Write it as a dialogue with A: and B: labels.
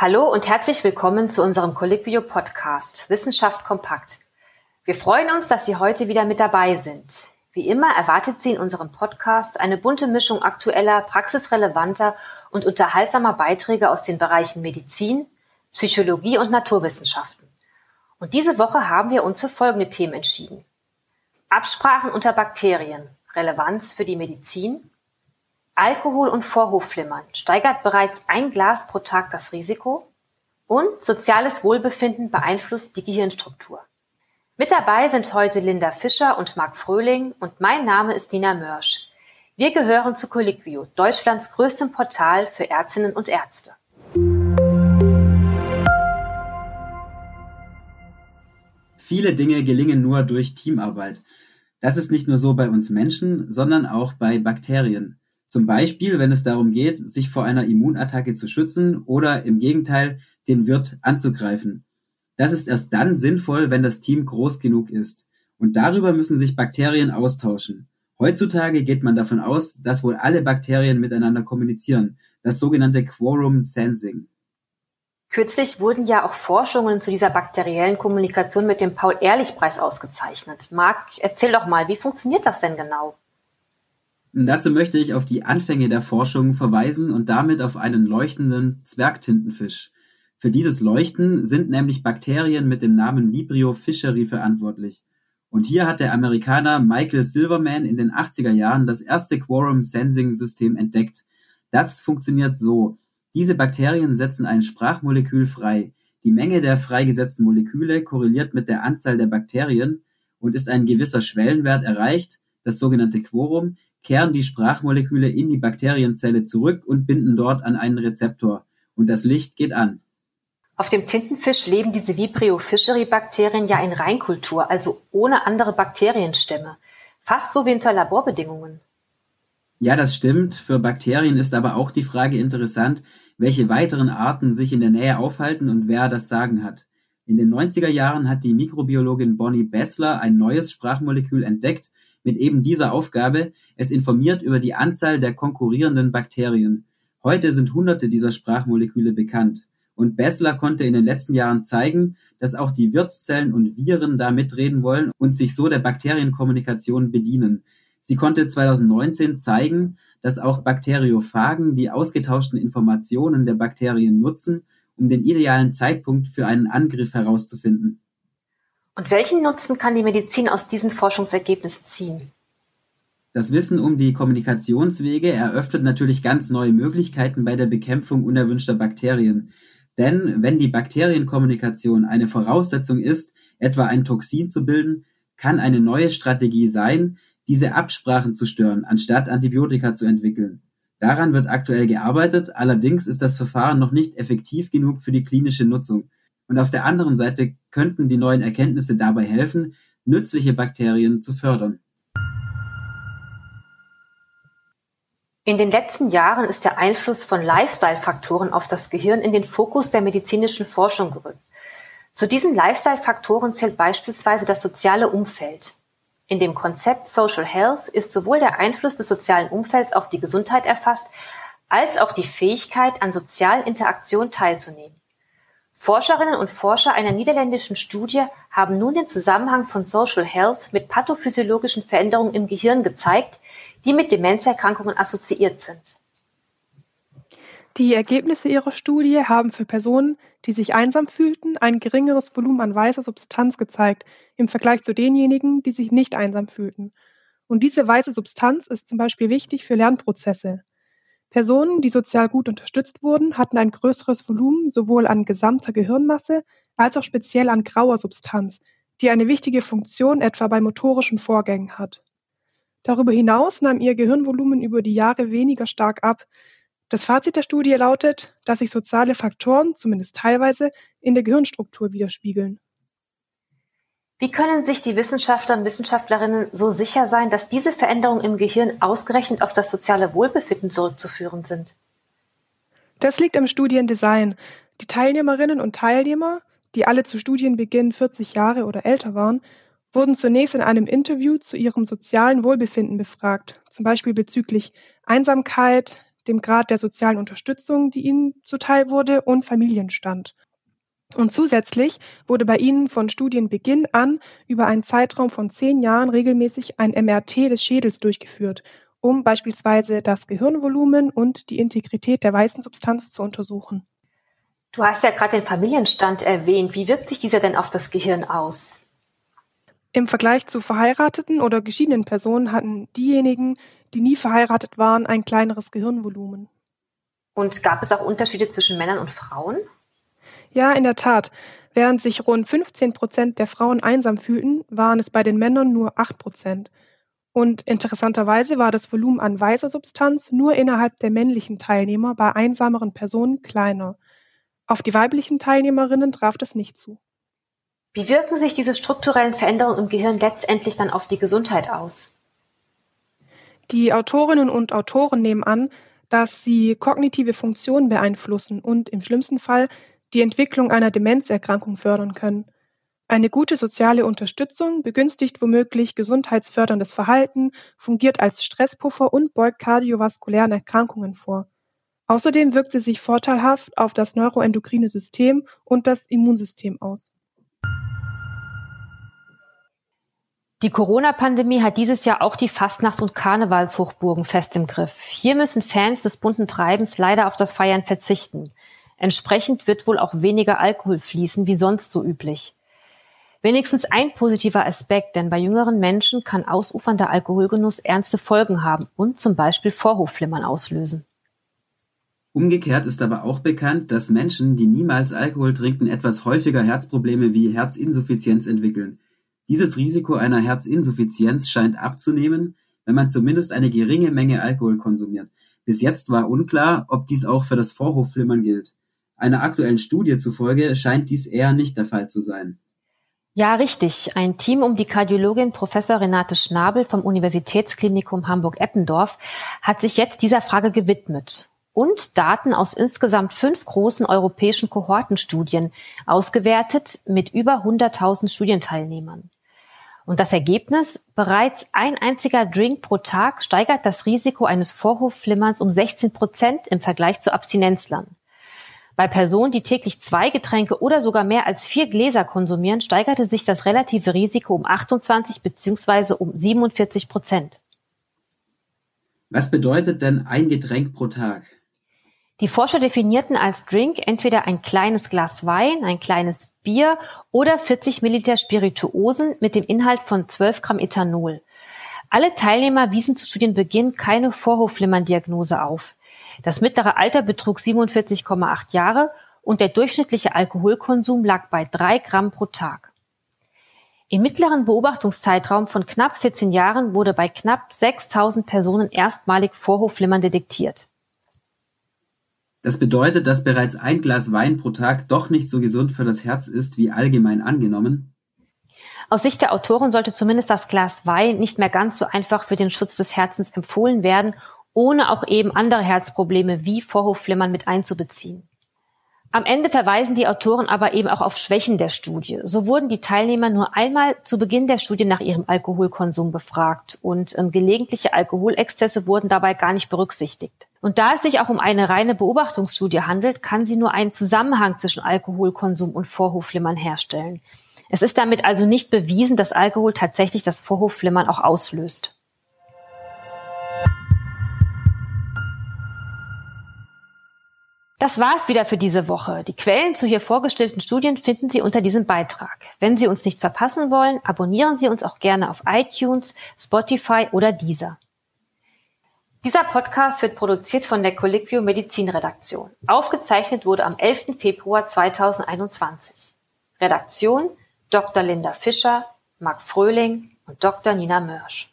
A: Hallo und herzlich willkommen zu unserem Colliquio Podcast Wissenschaft kompakt. Wir freuen uns, dass Sie heute wieder mit dabei sind. Wie immer erwartet Sie in unserem Podcast eine bunte Mischung aktueller, praxisrelevanter und unterhaltsamer Beiträge aus den Bereichen Medizin, Psychologie und Naturwissenschaften. Und diese Woche haben wir uns für folgende Themen entschieden. Absprachen unter Bakterien, Relevanz für die Medizin, Alkohol und Vorhofflimmern steigert bereits ein Glas pro Tag das Risiko und soziales Wohlbefinden beeinflusst die Gehirnstruktur. Mit dabei sind heute Linda Fischer und Marc Fröhling und mein Name ist Dina Mörsch. Wir gehören zu Colliquio, Deutschlands größtem Portal für Ärztinnen und Ärzte.
B: Viele Dinge gelingen nur durch Teamarbeit. Das ist nicht nur so bei uns Menschen, sondern auch bei Bakterien. Zum Beispiel, wenn es darum geht, sich vor einer Immunattacke zu schützen oder im Gegenteil den Wirt anzugreifen. Das ist erst dann sinnvoll, wenn das Team groß genug ist. Und darüber müssen sich Bakterien austauschen. Heutzutage geht man davon aus, dass wohl alle Bakterien miteinander kommunizieren, das sogenannte Quorum Sensing.
A: Kürzlich wurden ja auch Forschungen zu dieser bakteriellen Kommunikation mit dem Paul-Ehrlich-Preis ausgezeichnet. Marc, erzähl doch mal, wie funktioniert das denn genau?
B: Dazu möchte ich auf die Anfänge der Forschung verweisen und damit auf einen leuchtenden Zwergtintenfisch. Für dieses Leuchten sind nämlich Bakterien mit dem Namen Vibrio fischeri verantwortlich. Und hier hat der Amerikaner Michael Silverman in den 80er Jahren das erste Quorum Sensing System entdeckt. Das funktioniert so. Diese Bakterien setzen ein Sprachmolekül frei. Die Menge der freigesetzten Moleküle korreliert mit der Anzahl der Bakterien und ist ein gewisser Schwellenwert erreicht, das sogenannte Quorum, kehren die Sprachmoleküle in die Bakterienzelle zurück und binden dort an einen Rezeptor, und das Licht geht an.
A: Auf dem Tintenfisch leben diese Vibrio fischeri Bakterien ja in Reinkultur, also ohne andere Bakterienstämme. Fast so wie unter Laborbedingungen.
B: Ja, das stimmt. Für Bakterien ist aber auch die Frage interessant, welche weiteren Arten sich in der Nähe aufhalten und wer das Sagen hat. In den 90er Jahren hat die Mikrobiologin Bonnie Bessler ein neues Sprachmolekül entdeckt, mit eben dieser Aufgabe, es informiert über die Anzahl der konkurrierenden Bakterien. Heute sind Hunderte dieser Sprachmoleküle bekannt. Und Bessler konnte in den letzten Jahren zeigen, dass auch die Wirtszellen und Viren da mitreden wollen und sich so der Bakterienkommunikation bedienen. Sie konnte 2019 zeigen, dass auch Bakteriophagen die ausgetauschten Informationen der Bakterien nutzen, um den idealen Zeitpunkt für einen Angriff herauszufinden.
A: Und welchen Nutzen kann die Medizin aus diesen Forschungsergebnissen ziehen?
B: Das Wissen um die Kommunikationswege eröffnet natürlich ganz neue Möglichkeiten bei der Bekämpfung unerwünschter Bakterien. Denn wenn die Bakterienkommunikation eine Voraussetzung ist, etwa ein Toxin zu bilden, kann eine neue Strategie sein, diese Absprachen zu stören, anstatt Antibiotika zu entwickeln. Daran wird aktuell gearbeitet, allerdings ist das Verfahren noch nicht effektiv genug für die klinische Nutzung. Und auf der anderen Seite könnten die neuen Erkenntnisse dabei helfen, nützliche Bakterien zu fördern.
A: In den letzten Jahren ist der Einfluss von Lifestyle-Faktoren auf das Gehirn in den Fokus der medizinischen Forschung gerückt. Zu diesen Lifestyle-Faktoren zählt beispielsweise das soziale Umfeld. In dem Konzept Social Health ist sowohl der Einfluss des sozialen Umfelds auf die Gesundheit erfasst, als auch die Fähigkeit, an sozialen Interaktionen teilzunehmen. Forscherinnen und Forscher einer niederländischen Studie haben nun den Zusammenhang von Social Health mit pathophysiologischen Veränderungen im Gehirn gezeigt, die mit Demenzerkrankungen assoziiert sind.
C: Die Ergebnisse ihrer Studie haben für Personen, die sich einsam fühlten, ein geringeres Volumen an weißer Substanz gezeigt im Vergleich zu denjenigen, die sich nicht einsam fühlten. Und diese weiße Substanz ist zum Beispiel wichtig für Lernprozesse. Personen, die sozial gut unterstützt wurden, hatten ein größeres Volumen sowohl an gesamter Gehirnmasse als auch speziell an grauer Substanz, die eine wichtige Funktion etwa bei motorischen Vorgängen hat. Darüber hinaus nahm ihr Gehirnvolumen über die Jahre weniger stark ab. Das Fazit der Studie lautet, dass sich soziale Faktoren zumindest teilweise in der Gehirnstruktur widerspiegeln.
A: Wie können sich die Wissenschaftler und Wissenschaftlerinnen so sicher sein, dass diese Veränderungen im Gehirn ausgerechnet auf das soziale Wohlbefinden zurückzuführen sind?
C: Das liegt am Studiendesign. Die Teilnehmerinnen und Teilnehmer, die alle zu Studienbeginn 40 Jahre oder älter waren, wurden zunächst in einem Interview zu ihrem sozialen Wohlbefinden befragt, zum Beispiel bezüglich Einsamkeit, dem Grad der sozialen Unterstützung, die ihnen zuteil wurde, und Familienstand. Und zusätzlich wurde bei ihnen von Studienbeginn an über einen Zeitraum von zehn Jahren regelmäßig ein MRT des Schädels durchgeführt, um beispielsweise das Gehirnvolumen und die Integrität der weißen Substanz zu untersuchen.
A: Du hast ja gerade den Familienstand erwähnt. Wie wirkt sich dieser denn auf das Gehirn aus?
C: Im Vergleich zu verheirateten oder geschiedenen Personen hatten diejenigen, die nie verheiratet waren, ein kleineres Gehirnvolumen.
A: Und gab es auch Unterschiede zwischen Männern und Frauen?
C: Ja, in der Tat. Während sich rund 15 Prozent der Frauen einsam fühlten, waren es bei den Männern nur 8 Prozent. Und interessanterweise war das Volumen an weißer Substanz nur innerhalb der männlichen Teilnehmer bei einsameren Personen kleiner. Auf die weiblichen Teilnehmerinnen traf das nicht zu.
A: Wie wirken sich diese strukturellen Veränderungen im Gehirn letztendlich dann auf die Gesundheit aus?
C: Die Autorinnen und Autoren nehmen an, dass sie kognitive Funktionen beeinflussen und im schlimmsten Fall die Entwicklung einer Demenzerkrankung fördern können. Eine gute soziale Unterstützung begünstigt womöglich gesundheitsförderndes Verhalten, fungiert als Stresspuffer und beugt kardiovaskulären Erkrankungen vor. Außerdem wirkt sie sich vorteilhaft auf das neuroendokrine System und das Immunsystem aus.
A: Die Corona-Pandemie hat dieses Jahr auch die Fastnachts- und Karnevalshochburgen fest im Griff. Hier müssen Fans des bunten Treibens leider auf das Feiern verzichten. Entsprechend wird wohl auch weniger Alkohol fließen wie sonst so üblich. Wenigstens ein positiver Aspekt, denn bei jüngeren Menschen kann ausufernder Alkoholgenuss ernste Folgen haben und zum Beispiel Vorhofflimmern auslösen.
B: Umgekehrt ist aber auch bekannt, dass Menschen, die niemals Alkohol trinken, etwas häufiger Herzprobleme wie Herzinsuffizienz entwickeln. Dieses Risiko einer Herzinsuffizienz scheint abzunehmen, wenn man zumindest eine geringe Menge Alkohol konsumiert. Bis jetzt war unklar, ob dies auch für das Vorhofflimmern gilt. Einer aktuellen Studie zufolge scheint dies eher nicht der Fall zu sein.
A: Ja, richtig. Ein Team um die Kardiologin Professor Renate Schnabel vom Universitätsklinikum Hamburg-Eppendorf hat sich jetzt dieser Frage gewidmet und Daten aus insgesamt fünf großen europäischen Kohortenstudien ausgewertet mit über 100.000 Studienteilnehmern. Und das Ergebnis? Bereits ein einziger Drink pro Tag steigert das Risiko eines Vorhofflimmerns um 16 Prozent im Vergleich zu Abstinenzlern. Bei Personen, die täglich zwei Getränke oder sogar mehr als vier Gläser konsumieren, steigerte sich das relative Risiko um 28 bzw. um 47 Prozent.
B: Was bedeutet denn ein Getränk pro Tag?
A: Die Forscher definierten als Drink entweder ein kleines Glas Wein, ein kleines Bier oder 40 Milliliter Spirituosen mit dem Inhalt von 12 Gramm Ethanol. Alle Teilnehmer wiesen zu Studienbeginn keine Vorhofflimmern-Diagnose auf. Das mittlere Alter betrug 47,8 Jahre und der durchschnittliche Alkoholkonsum lag bei drei Gramm pro Tag. Im mittleren Beobachtungszeitraum von knapp 14 Jahren wurde bei knapp 6000 Personen erstmalig Vorhofflimmern detektiert.
B: Das bedeutet, dass bereits ein Glas Wein pro Tag doch nicht so gesund für das Herz ist, wie allgemein angenommen?
A: Aus Sicht der Autoren sollte zumindest das Glas Wein nicht mehr ganz so einfach für den Schutz des Herzens empfohlen werden ohne auch eben andere Herzprobleme wie Vorhofflimmern mit einzubeziehen. Am Ende verweisen die Autoren aber eben auch auf Schwächen der Studie. So wurden die Teilnehmer nur einmal zu Beginn der Studie nach ihrem Alkoholkonsum befragt und ähm, gelegentliche Alkoholexzesse wurden dabei gar nicht berücksichtigt. Und da es sich auch um eine reine Beobachtungsstudie handelt, kann sie nur einen Zusammenhang zwischen Alkoholkonsum und Vorhofflimmern herstellen. Es ist damit also nicht bewiesen, dass Alkohol tatsächlich das Vorhofflimmern auch auslöst. Das war's wieder für diese Woche. Die Quellen zu hier vorgestellten Studien finden Sie unter diesem Beitrag. Wenn Sie uns nicht verpassen wollen, abonnieren Sie uns auch gerne auf iTunes, Spotify oder Deezer. Dieser Podcast wird produziert von der Colliquio Medizinredaktion. Aufgezeichnet wurde am 11. Februar 2021. Redaktion Dr. Linda Fischer, Marc Fröhling und Dr. Nina Mörsch.